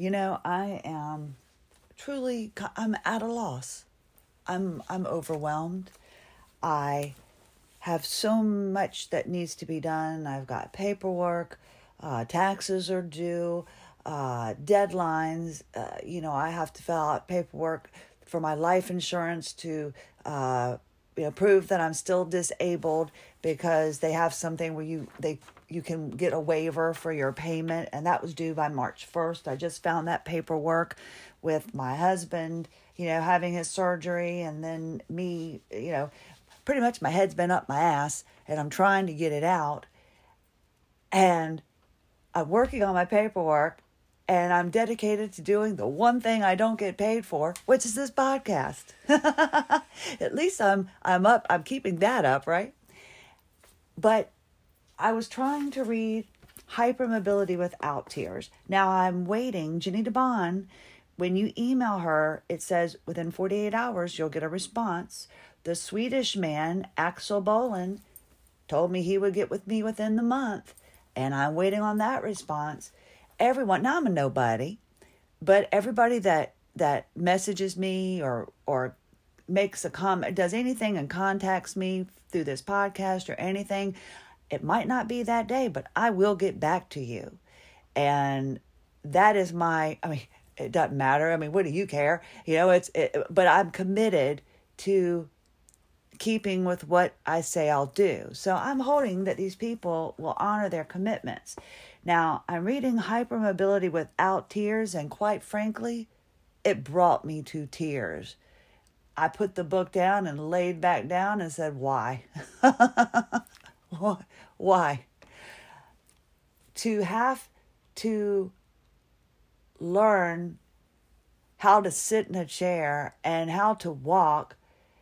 You know, I am truly I'm at a loss. I'm I'm overwhelmed. I have so much that needs to be done. I've got paperwork, uh, taxes are due, uh, deadlines. Uh, you know, I have to fill out paperwork for my life insurance to uh, you know prove that I'm still disabled because they have something where you they you can get a waiver for your payment and that was due by March 1st. I just found that paperwork with my husband, you know, having his surgery and then me, you know, pretty much my head's been up my ass and I'm trying to get it out. And I'm working on my paperwork and I'm dedicated to doing the one thing I don't get paid for, which is this podcast. At least I'm I'm up, I'm keeping that up, right? But I was trying to read Hypermobility Without Tears. Now I'm waiting. Jeannie Di Bon, when you email her, it says within 48 hours you'll get a response. The Swedish man, Axel Bolin, told me he would get with me within the month, and I'm waiting on that response everyone now i'm a nobody but everybody that that messages me or or makes a comment does anything and contacts me through this podcast or anything it might not be that day but i will get back to you and that is my i mean it doesn't matter i mean what do you care you know it's it, but i'm committed to keeping with what i say i'll do so i'm hoping that these people will honor their commitments now, I'm reading Hypermobility Without Tears, and quite frankly, it brought me to tears. I put the book down and laid back down and said, Why? Why? Why? To have to learn how to sit in a chair and how to walk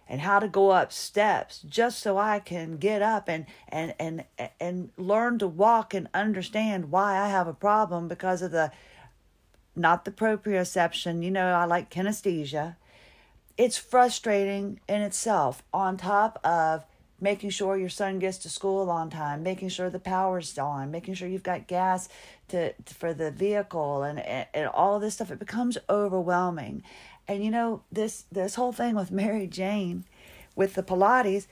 and how to go up steps just so I can get up and and and and learn to walk and understand why I have a problem because of the not the proprioception, you know, I like kinesthesia. It's frustrating in itself on top of making sure your son gets to school on time, making sure the power's on, making sure you've got gas to, for the vehicle and, and, and all this stuff. It becomes overwhelming. And you know, this this whole thing with Mary Jane with the Pilates,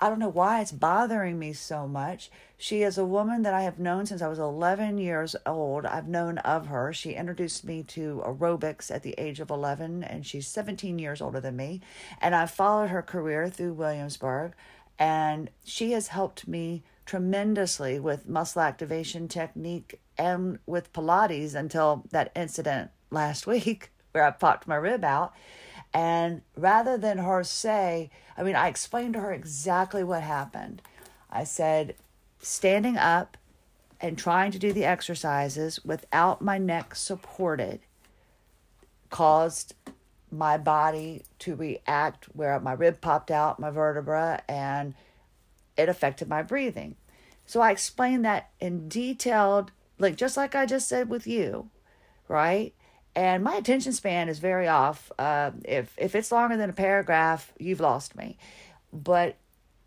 I don't know why it's bothering me so much. She is a woman that I have known since I was 11 years old. I've known of her. She introduced me to aerobics at the age of 11, and she's 17 years older than me. And I've followed her career through Williamsburg, and she has helped me tremendously with muscle activation technique and with Pilates until that incident last week where I popped my rib out. And rather than her say, I mean, I explained to her exactly what happened. I said, standing up and trying to do the exercises without my neck supported caused my body to react where my rib popped out, my vertebra, and it affected my breathing. So I explained that in detailed, like just like I just said with you, right? and my attention span is very off. Uh, if if it's longer than a paragraph, you've lost me. But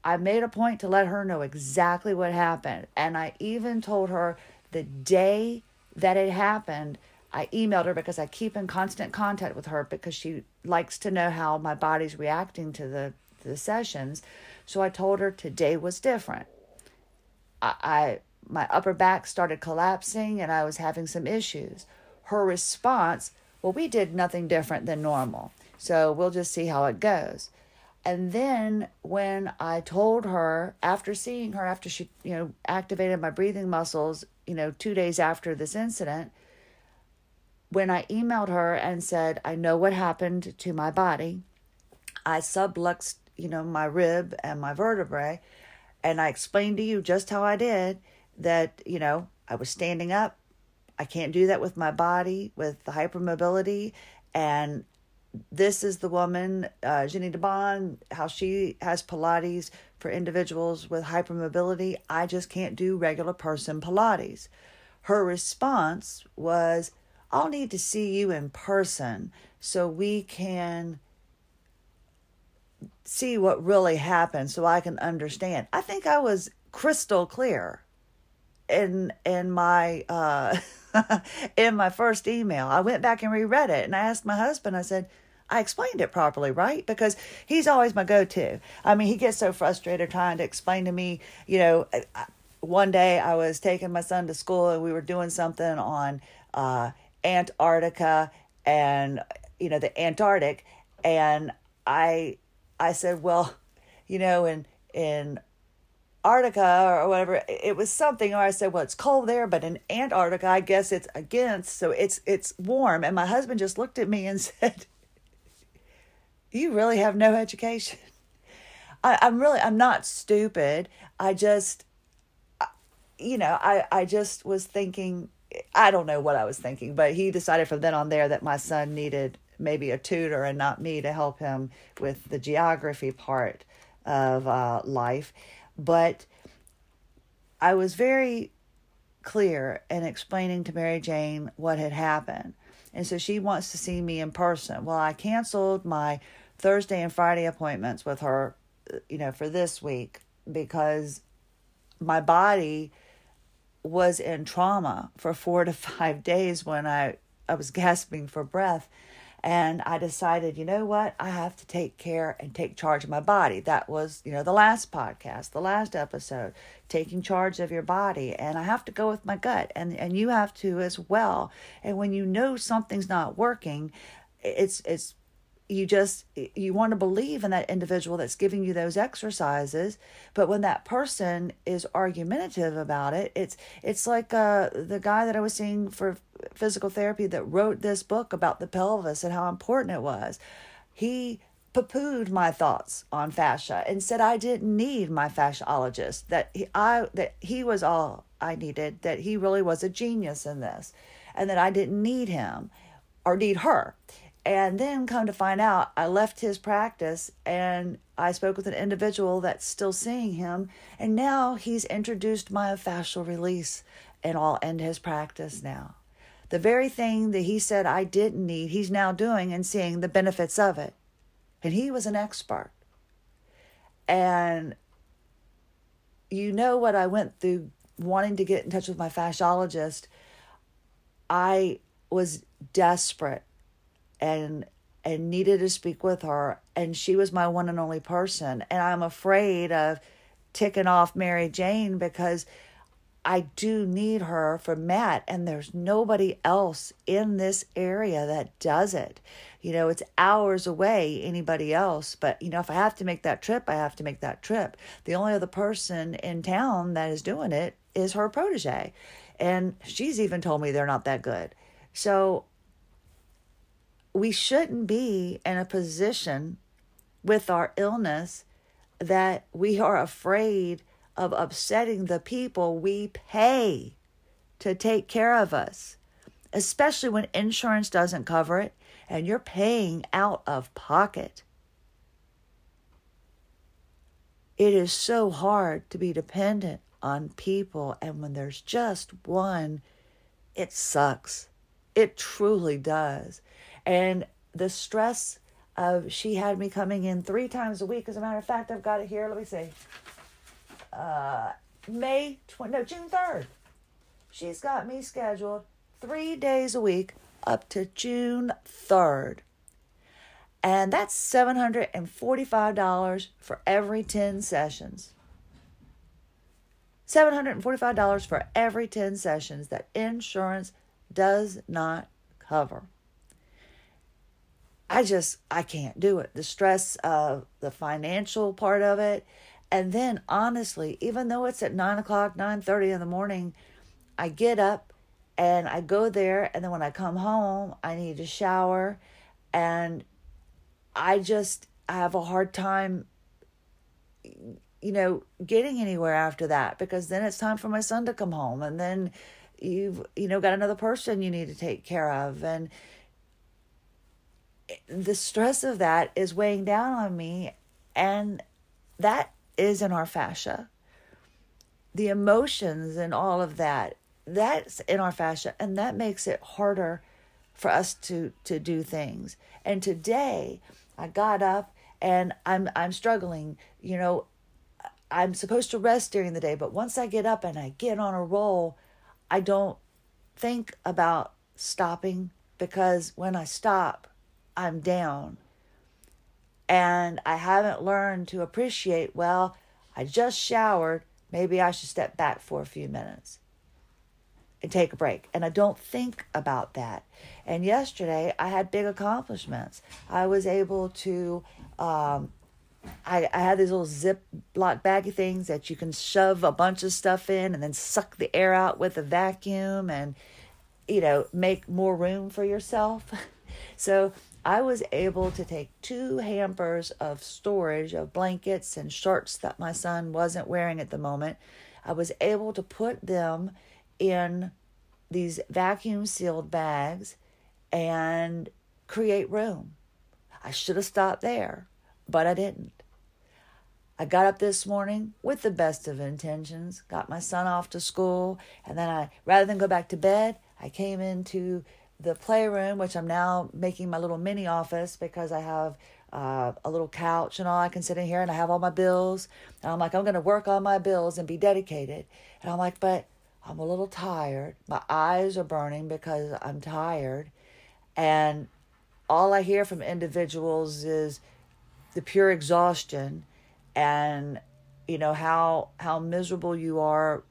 I made a point to let her know exactly what happened, and I even told her the day that it happened. I emailed her because I keep in constant contact with her because she likes to know how my body's reacting to the the sessions. So I told her today was different. I, I my upper back started collapsing and I was having some issues her response, well, we did nothing different than normal. So we'll just see how it goes. And then when I told her after seeing her, after she, you know, activated my breathing muscles, you know, two days after this incident, when I emailed her and said, I know what happened to my body, I subluxed, you know, my rib and my vertebrae, and I explained to you just how I did that, you know, I was standing up, I can't do that with my body, with the hypermobility. And this is the woman, uh, Jeannie Di Bon, how she has Pilates for individuals with hypermobility. I just can't do regular person Pilates. Her response was, I'll need to see you in person so we can see what really happened so I can understand. I think I was crystal clear in in my uh in my first email. I went back and reread it and I asked my husband, I said, I explained it properly, right? Because he's always my go to. I mean, he gets so frustrated trying to explain to me, you know. One day I was taking my son to school and we were doing something on uh, Antarctica and, you know, the Antarctic. And I, I said, well, you know, in, in Antarctica or whatever. It was something, or I said, "Well, it's cold there, but in Antarctica, I guess it's against, so it's it's warm." And my husband just looked at me and said, "You really have no education." I, I'm really, I'm not stupid. I just, you know, I I just was thinking. I don't know what I was thinking, but he decided from then on there that my son needed maybe a tutor and not me to help him with the geography part of uh, life but I was very clear in explaining to Mary Jane what had happened. And so she wants to see me in person. Well, I canceled my Thursday and Friday appointments with her, you know, for this week because my body was in trauma for four to five days when I, I was gasping for breath. And I decided, you know what? I have to take care and take charge of my body. That was, you know, the last podcast, the last episode, taking charge of your body. And I have to go with my gut. And and you have to as well. And when you know something's not working, it's it's you just you want to believe in that individual that's giving you those exercises but when that person is argumentative about it it's it's like uh the guy that i was seeing for physical therapy that wrote this book about the pelvis and how important it was. He poo-pooed my thoughts on fascia and said i didn't need my fasciologist that he, i that he was all i needed that he really was a genius in this and that i didn't need him or need her and then come to find out, I left his practice and I spoke with an individual that's still seeing him. And now he's introduced myofascial release and I'll end his practice now. The very thing that he said I didn't need, he's now doing and seeing the benefits of it. And he was an expert. And you know what I went through wanting to get in touch with my fasciologist. I was desperate and and needed to speak with her and she was my one and only person. And i'm afraid of ticking off mary jane because i do need her for MAT and there's nobody else in this area that does it. You know it's hours away anybody else. But you know if i have to make that trip i have to make that trip. The only other person in town that is doing it is her protege. And she's even told me they're not that good. So we shouldn't be in a position with our illness that we are afraid of upsetting the people we pay to take care of us, especially when insurance doesn't cover it and you're paying out of pocket. It is so hard to be dependent on people, and when there's just one, it sucks. It truly does. And the stress of she had me coming in three times a week. As a matter of fact, I've got it here. Let me see. Uh, May 20, no, June 3rd. She's got me scheduled three days a week up to June 3rd. And that's $745 for every 10 sessions. $745 for every 10 sessions that insurance does not cover. I just I can't do it. The stress of the financial part of it, and then honestly, even though it's at nine o'clock, nine thirty in the morning, I get up and I go there, and then when I come home, I need to shower, and I just I have a hard time, you know, getting anywhere after that because then it's time for my son to come home, and then you've you know got another person you need to take care of, and the stress of that is weighing down on me and that is in our fascia. The emotions and all of that that's in our fascia and that makes it harder for us to to do things. And today i got up and i'm i'm struggling you know i'm supposed to rest during the day but once i get up and i get on a roll i don't think about stopping because when I stop, I'm down. And I haven't learned to appreciate, well, I just showered. Maybe I should step back for a few minutes and take a break. And I don't think about that. And yesterday I had big accomplishments. I was able to, um, I, I had these little zip baggy things that you can shove a bunch of stuff in and then suck the air out with a vacuum and, you know, make more room for yourself. so I was able to take two hampers of storage of blankets and shirts that my son wasn't wearing at the moment. I was able to put them in these vacuum sealed bags and create room. I should have stopped there, but I didn't. I got up this morning with the best of intentions, got my son off to school, and then I, rather than go back to bed, I came into the playroom, which I'm now making my little mini office because I have uh, a little couch and all. I can sit in here and I have all my bills. And I'm like, I'm going to work on my bills and be dedicated. And I'm like, but I'm a little tired. My eyes are burning because I'm tired. And all I hear from individuals is the pure exhaustion and you know how how miserable you are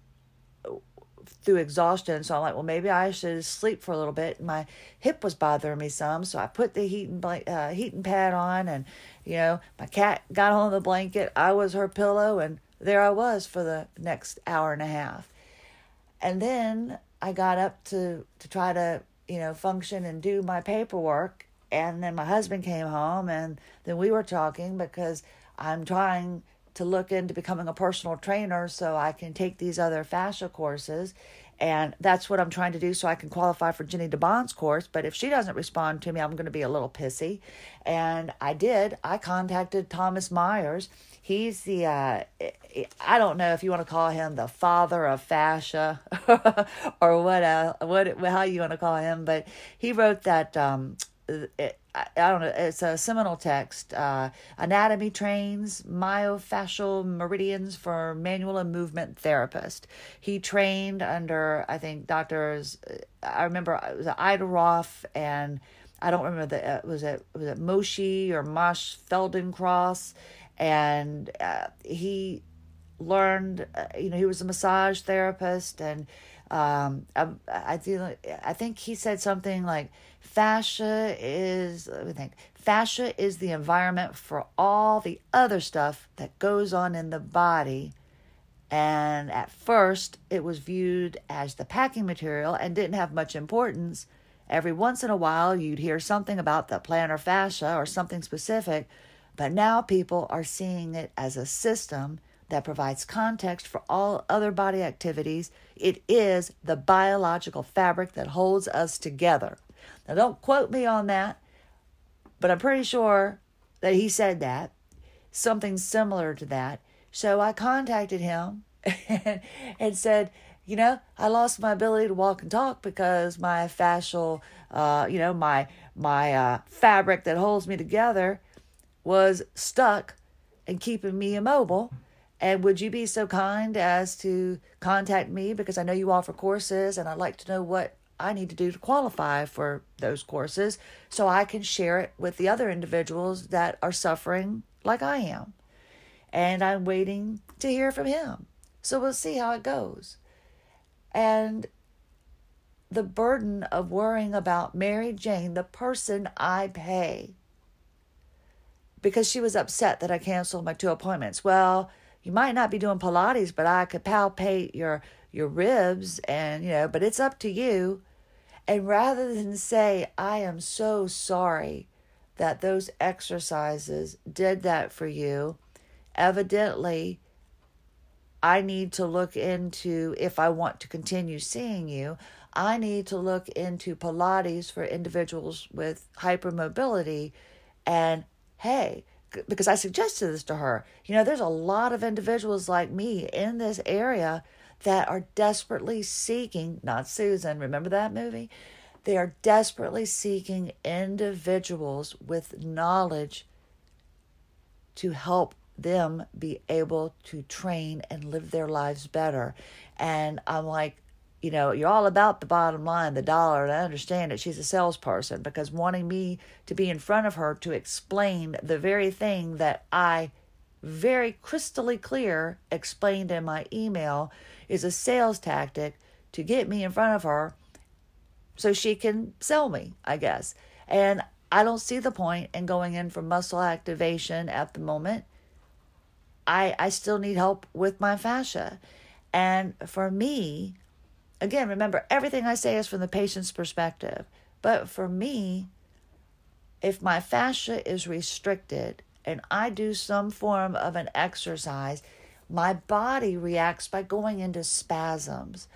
through exhaustion. So I'm like, well, maybe I should sleep for a little bit. My hip was bothering me some, so I put the heating uh, heating pad on, and you know, my cat got on the blanket. I was her pillow, and there I was for the next hour and a half. And then I got up to to try to you know function and do my paperwork, and then my husband came home, and then we were talking because I'm trying to look into becoming a personal trainer so I can take these other fascia courses. And that's what I'm trying to do so I can qualify for Jeannie Di Bon's course. But if she doesn't respond to me, I'm going to be a little pissy. And I did. I contacted Thomas Myers. He's the, uh, I don't know if you want to call him the father of fascia or what, uh, what, how you want to call him, but he wrote that, um, it, I, don't know, it's a seminal text. Uh, Anatomy trains myofascial meridians for manual and movement therapist. He trained under, I think, doctors. I remember it was Ida Rolf and I don't remember the uh, was it was it Moshe or Mosh Feldenkrais, and uh, he learned. Uh, you know, he was a massage therapist, and um, I I, I think he said something like Fascia is, let me think, fascia is the environment for all the other stuff that goes on in the body. And at first, it was viewed as the packing material and didn't have much importance. Every once in a while, you'd hear something about the plantar fascia or something specific, but now people are seeing it as a system that provides context for all other body activities. It is the biological fabric that holds us together. Now, don't quote me on that, but I'm pretty sure that he said that, something similar to that. So I contacted him and, and said, you know, I lost my ability to walk and talk because my fascial, uh, you know, my my uh, fabric that holds me together was stuck and keeping me immobile. And would you be so kind as to contact me because I know you offer courses and I'd like to know what I need to do to qualify for those courses so I can share it with the other individuals that are suffering like I am. And I'm waiting to hear from him. So we'll see how it goes. And the burden of worrying about Mary Jane, the person I pay, because she was upset that I canceled my two appointments. Well, you might not be doing Pilates, but I could palpate your your ribs and you know, but it's up to you. And rather than say, I am so sorry that those exercises did that for you, evidently, I need to look into, if I want to continue seeing you, I need to look into Pilates for individuals with hypermobility. And hey, because I suggested this to her, you know, there's a lot of individuals like me in this area that are desperately seeking, not Susan, remember that movie? They are desperately seeking individuals with knowledge to help them be able to train and live their lives better. And I'm like, you know, you're all about the bottom line, the dollar, and I understand that she's a salesperson because wanting me to be in front of her to explain the very thing that I very crystally clear explained in my email is a sales tactic to get me in front of her so she can sell me, I guess. And I don't see the point in going in for muscle activation at the moment. I I still need help with my fascia. And for me, again, remember everything I say is from the patient's perspective. But for me, if my fascia is restricted and I do some form of an exercise, my body reacts by going into spasms.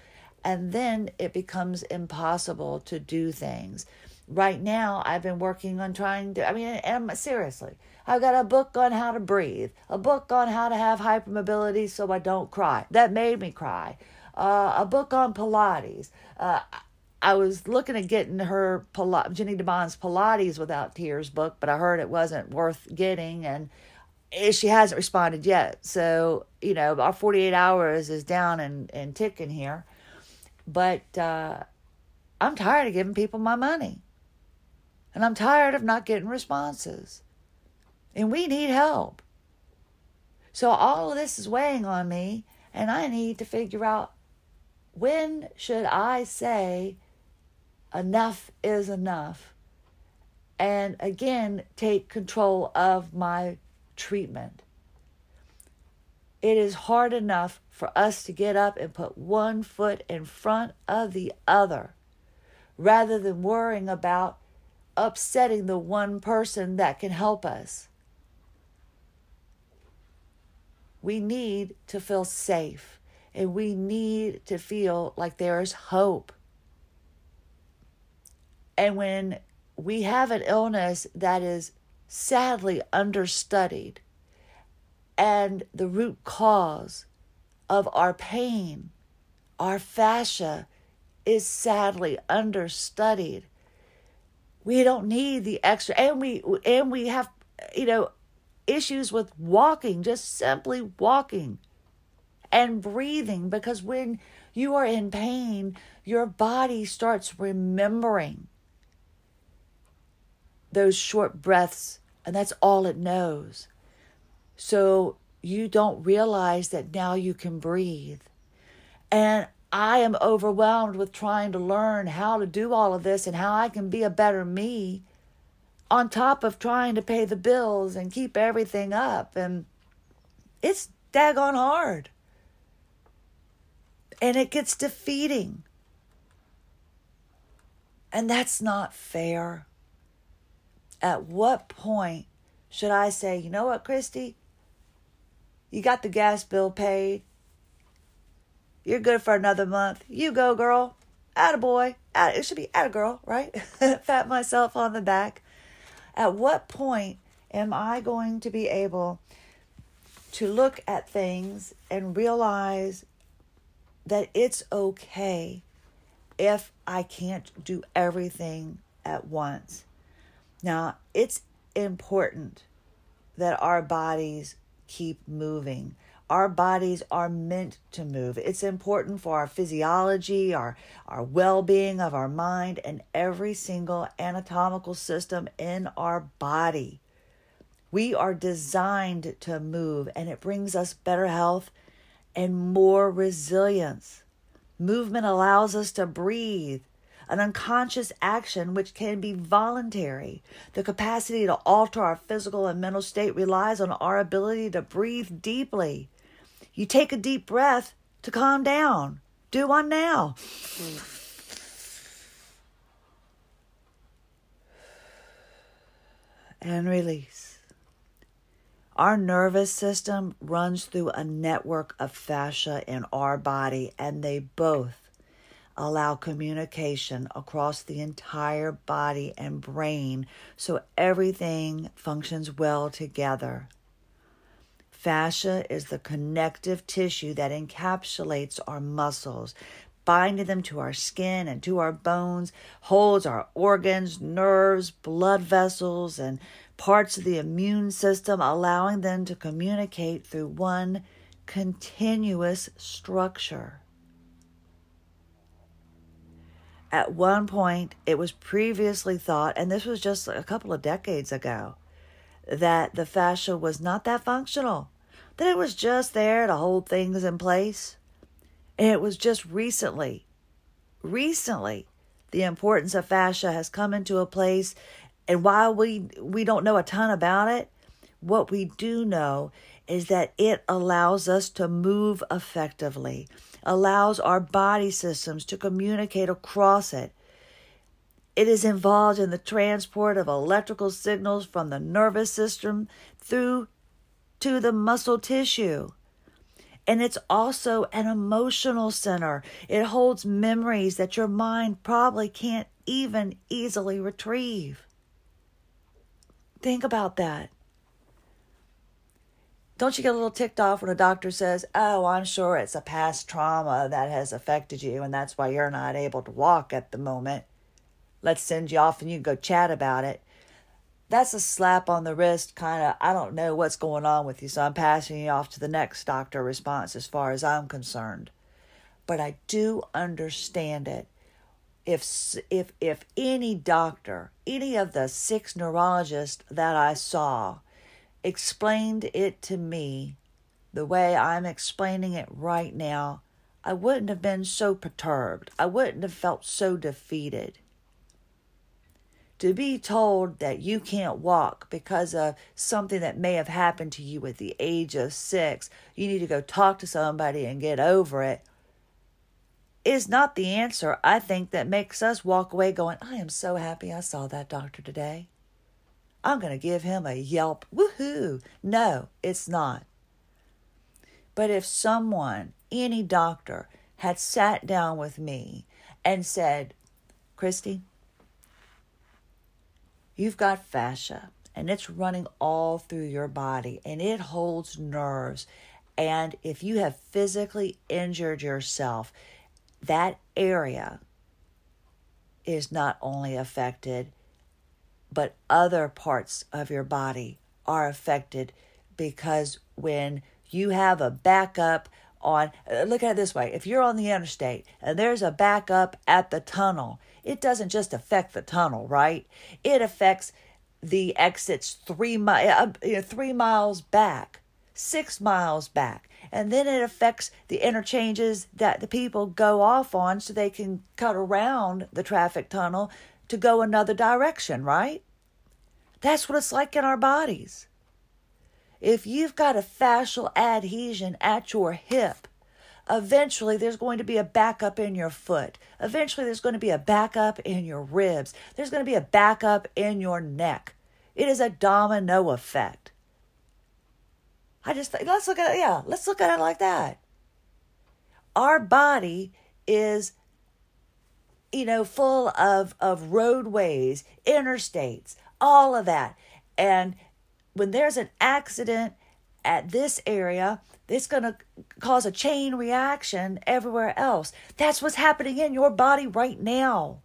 And then it becomes impossible to do things. Right now, I've been working on trying to, I mean, and seriously, I've got a book on how to breathe, a book on how to have hypermobility so I don't cry. That made me cry. Uh, a book on Pilates. Uh, I was looking at getting her Jeannie Di Bon's Pilates without tears book, but I heard it wasn't worth getting, and she hasn't responded yet. So you know, our forty eight hours is down and and ticking here. But uh, I'm tired of giving people my money, and I'm tired of not getting responses, and we need help. So all of this is weighing on me, and I need to figure out when should I say enough is enough. And again, take control of my treatment. It is hard enough for us to get up and put one foot in front of the other rather than worrying about upsetting the one person that can help us. We need to feel safe and we need to feel like there is hope. And when we have an illness that is sadly understudied, and the root cause of our pain, our fascia, is sadly understudied. We don't need the extra, and we and we have, you know, issues with walking, just simply walking and breathing, because when you are in pain, your body starts remembering those short breaths, and that's all it knows. So you don't realize that now you can breathe. And I am overwhelmed with trying to learn how to do all of this and how I can be a better me on top of trying to pay the bills and keep everything up. And it's daggone hard. And it gets defeating. And that's not fair at what point should I say, you know what, Christie? You got the gas bill paid. You're good for another month. You go, girl. Attaboy. Atta, it should be atta girl, right? Pat myself on the back. At what point am I going to be able to look at things and realize that it's okay if I can't do everything at once? Now, it's important that our bodies keep moving. Our bodies are meant to move. It's important for our physiology, our, our well being of our mind, and every single anatomical system in our body. We are designed to move, and it brings us better health and more resilience. Movement allows us to breathe, an unconscious action which can be voluntary. The capacity to alter our physical and mental state relies on our ability to breathe deeply. You take a deep breath to calm down. Do one now. And release. Our nervous system runs through a network of fascia in our body, and they both allow communication across the entire body and brain so everything functions well together. Fascia is the connective tissue that encapsulates our muscles, binding them to our skin and to our bones, holds our organs, nerves, blood vessels, and parts of the immune system, allowing them to communicate through one continuous structure. At one point, it was previously thought, and this was just a couple of decades ago, that the fascia was not that functional, that it was just there to hold things in place. And it was just recently, recently, the importance of fascia has come into a place. And while we, we don't know a ton about it, what we do know is that it allows us to move effectively, allows our body systems to communicate across it. It is involved in the transport of electrical signals from the nervous system through to the muscle tissue. And it's also an emotional center. It holds memories that your mind probably can't even easily retrieve. Think about that. Don't you get a little ticked off when a doctor says, Oh, I'm sure it's a past trauma that has affected you, and that's why you're not able to walk at the moment? Let's send you off and you can go chat about it. That's a slap on the wrist, kind of, I don't know what's going on with you, so I'm passing you off to the next doctor response as far as I'm concerned. But I do understand it. If, if, if any doctor, any of the six neurologists that I saw, explained it to me the way I'm explaining it right now, I wouldn't have been so perturbed. I wouldn't have felt so defeated. To be told that you can't walk because of something that may have happened to you at the age of six, you need to go talk to somebody and get over it, is not the answer, I think, that makes us walk away going, I am so happy I saw that doctor today. I'm going to give him a yelp. Woohoo! No, it's not. But if someone, any doctor, had sat down with me and said, Christie, you've got fascia and it's running all through your body and it holds nerves. And if you have physically injured yourself, that area is not only affected, but other parts of your body are affected because when you have a backup on uh, look at it this way if you're on the interstate and there's a backup at the tunnel it doesn't just affect the tunnel right? It affects the exits three, mi- uh, uh three miles back six miles back and then it affects the interchanges that the people go off on so they can cut around the traffic tunnel to go another direction, right? That's what it's like in our bodies. If you've got a fascial adhesion at your hip, eventually there's going to be a backup in your foot. Eventually there's going to be a backup in your ribs. There's going to be a backup in your neck. It is a domino effect. I just think, let's look at it, yeah, let's look at it like that. Our body is you know, full of, of roadways, interstates, all of that. And when there's an accident at this area, it's going to cause a chain reaction everywhere else. That's what's happening in your body right now.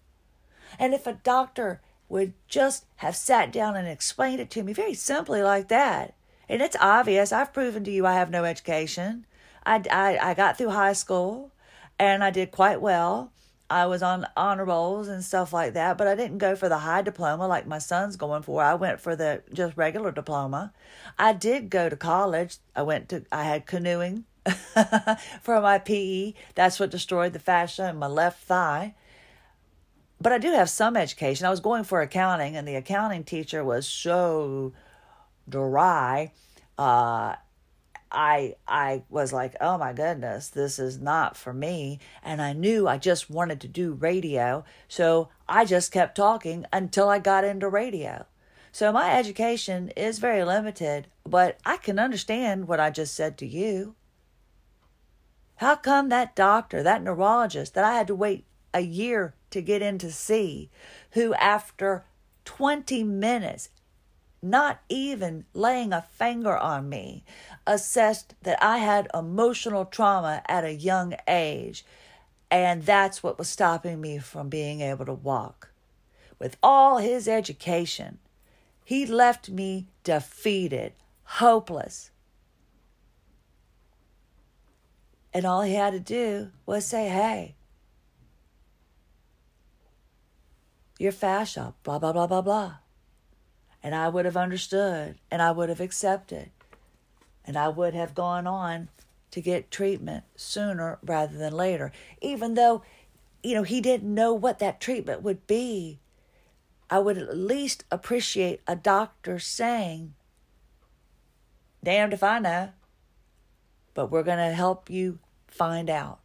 And if a doctor would just have sat down and explained it to me very simply like that, and it's obvious, I've proven to you I have no education. I, I, I got through high school and I did quite well. I was on honor rolls and stuff like that, but I didn't go for the high diploma like my son's going for. I went for the just regular diploma. I did go to college. I went to I had canoeing for my PE. That's what destroyed the fascia in my left thigh. But I do have some education. I was going for accounting, and the accounting teacher was so dry. Uh, I I was like, "Oh my goodness, this is not for me." And I knew I just wanted to do radio, so I just kept talking until I got into radio. So my education is very limited, but I can understand what I just said to you. How come that doctor, that neurologist that I had to wait a year to get in to see, who after 20 minutes not even laying a finger on me, assessed that I had emotional trauma at a young age, and that's what was stopping me from being able to walk. With all his education, he left me defeated, hopeless. And all he had to do was say, hey, your fascia, blah, blah, blah, blah, blah. And I would have understood and I would have accepted and I would have gone on to get treatment sooner rather than later. Even though, you know, he didn't know what that treatment would be, I would at least appreciate a doctor saying, damned if I know, but we're going to help you find out.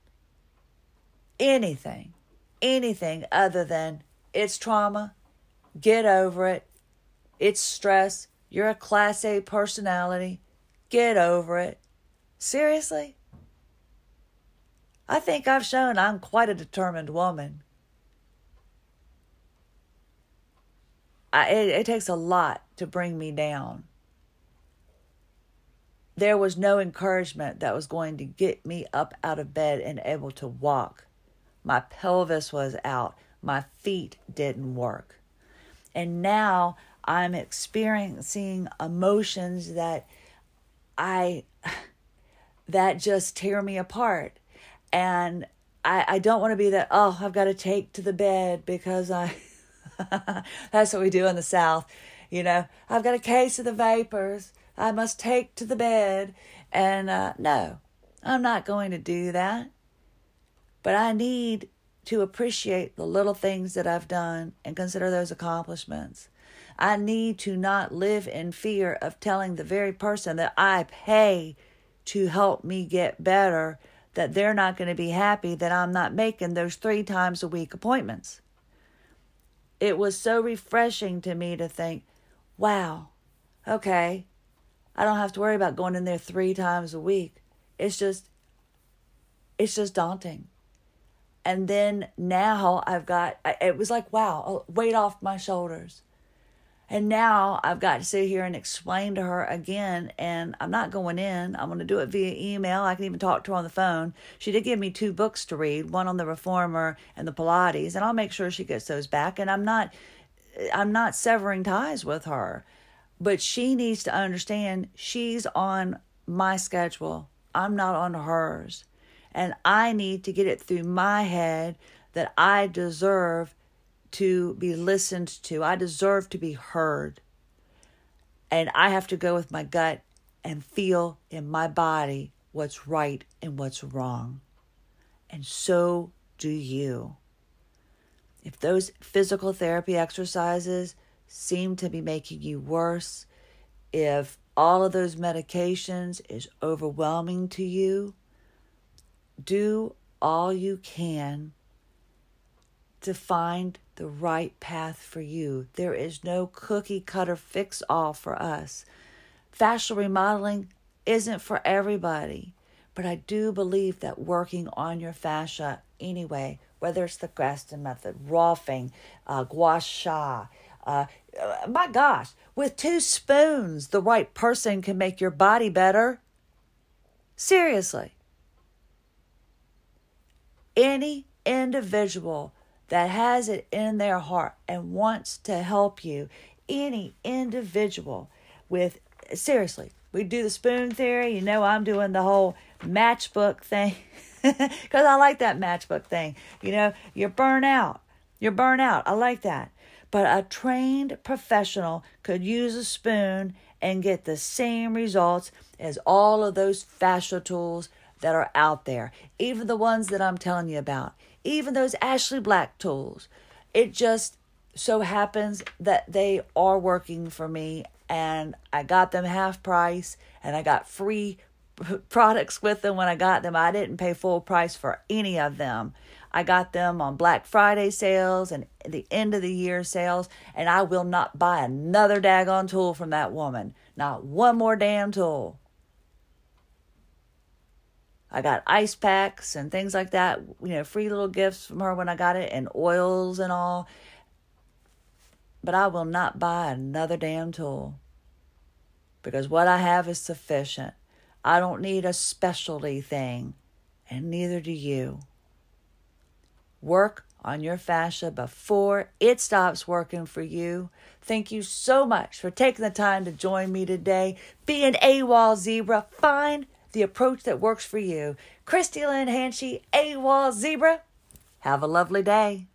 Anything, anything other than it's trauma, get over it, it's stress, you're a class A personality, get over it. Seriously? I think I've shown I'm quite a determined woman. I, it, it takes a lot to bring me down. There was no encouragement that was going to get me up out of bed and able to walk. My pelvis was out. My feet didn't work. And now I'm experiencing emotions that I that just tear me apart. And I, I don't want to be that, oh, I've got to take to the bed because I that's what we do in the South. You know, I've got a case of the vapors. I must take to the bed. And uh, no, I'm not going to do that. But I need to appreciate the little things that I've done and consider those accomplishments. I need to not live in fear of telling the very person that I pay to help me get better that they're not going to be happy that I'm not making those three times a week appointments. It was so refreshing to me to think, wow, okay, I don't have to worry about going in there three times a week. It's just, it's just daunting. And then now I've got, it was like, wow, weight off my shoulders. And now I've got to sit here and explain to her again, and I'm not going in. I'm going to do it via email. I can even talk to her on the phone. She did give me two books to read, one on the reformer and the Pilates, and I'll make sure she gets those back. And I'm not, I'm not severing ties with her, but she needs to understand she's on my schedule. I'm not on hers, and I need to get it through my head that I deserve to be listened to. I deserve to be heard. And I have to go with my gut and feel in my body what's right and what's wrong. And so do you. If those physical therapy exercises seem to be making you worse, if all of those medications is overwhelming to you, do all you can to find the right path for you. There is no cookie cutter fix all for us. Fascial remodeling isn't for everybody, but I do believe that working on your fascia anyway, whether it's the Graston method, Rolfing, uh, gua sha, uh, my gosh, with two spoons, the right person can make your body better. Seriously. Any individual that has it in their heart and wants to help you, any individual with, seriously, we do the spoon theory. You know, I'm doing the whole matchbook thing because I like that matchbook thing. You know, you're burnt out. You're burnt out. I like that. But a trained professional could use a spoon and get the same results as all of those fascia tools that are out there, even the ones that I'm telling you about even those Ashley Black tools. It just so happens that they are working for me and I got them half price and I got free products with them when I got them. I didn't pay full price for any of them. I got them on Black Friday sales and the end of the year sales, and I will not buy another daggone tool from that woman. Not one more damn tool. I got ice packs and things like that, you know, free little gifts from her when I got it, and oils and all. But I will not buy another damn tool because what I have is sufficient. I don't need a specialty thing, and neither do you. Work on your fascia before it stops working for you. Thank you so much for taking the time to join me today. Be an AWOL zebra. Find the approach that works for you. Christie Lynn Hanchey, AWOL Zebra. Have a lovely day.